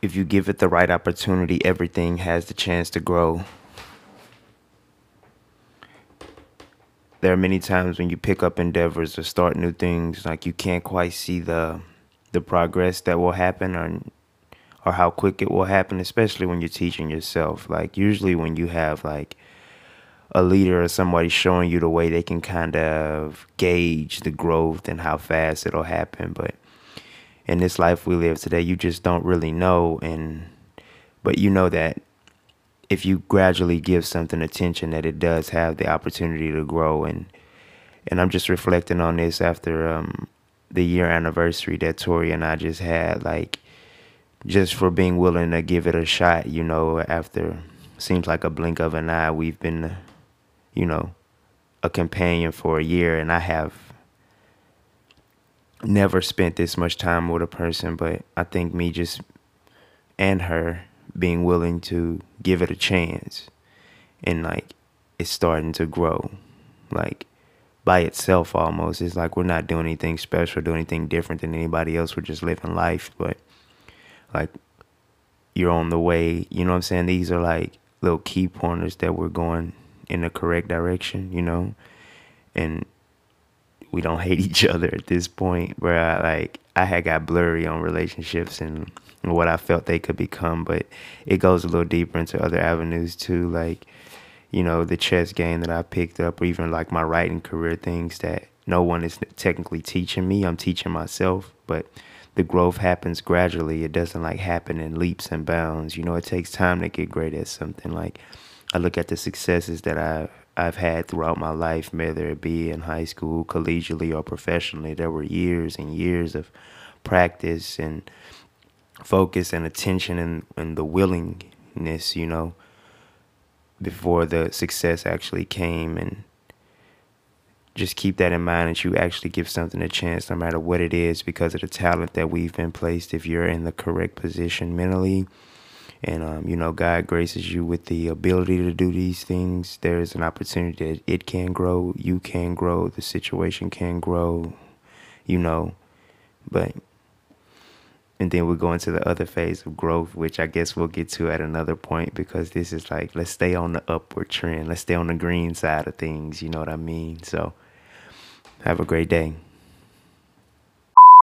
if you give it the right opportunity, everything has the chance to grow. There are many times when you pick up endeavors or start new things, like you can't quite see the the progress that will happen or or how quick it will happen, especially when you're teaching yourself. Like usually when you have like a leader or somebody showing you the way, they can kind of gauge the growth and how fast it'll happen. But in this life we live today, you just don't really know. And but you know that if you gradually give something attention, that it does have the opportunity to grow. And and I'm just reflecting on this after um, the year anniversary that Tori and I just had, like just for being willing to give it a shot. You know, after seems like a blink of an eye, we've been, you know, a companion for a year, and I have never spent this much time with a person, but I think me just and her being willing to give it a chance and like it's starting to grow like by itself almost. It's like we're not doing anything special doing anything different than anybody else. We're just living life but like you're on the way. You know what i'm saying? These are like little key pointers that we're going in the correct direction you know? And we don't hate each other at this point where I like I had got blurry on relationships and what I felt they could become, but it goes a little deeper into other avenues too, like you know the chess game that I picked up, or even like my writing career, things that no one is technically teaching me. I'm teaching myself, but the growth happens gradually. It doesn't like happen in leaps and bounds. You know, it takes time to get great at something. Like I look at the successes that I I've had throughout my life, whether it be in high school, collegially, or professionally. There were years and years of practice and focus and attention and, and the willingness, you know, before the success actually came. And just keep that in mind that you actually give something a chance, no matter what it is, because of the talent that we've been placed. If you're in the correct position mentally, and um, you know God graces you with the ability to do these things, there is an opportunity that it can grow, you can grow, the situation can grow, you know, but and then we'll go into the other phase of growth, which I guess we'll get to at another point because this is like let's stay on the upward trend, let's stay on the green side of things, you know what I mean? So have a great day.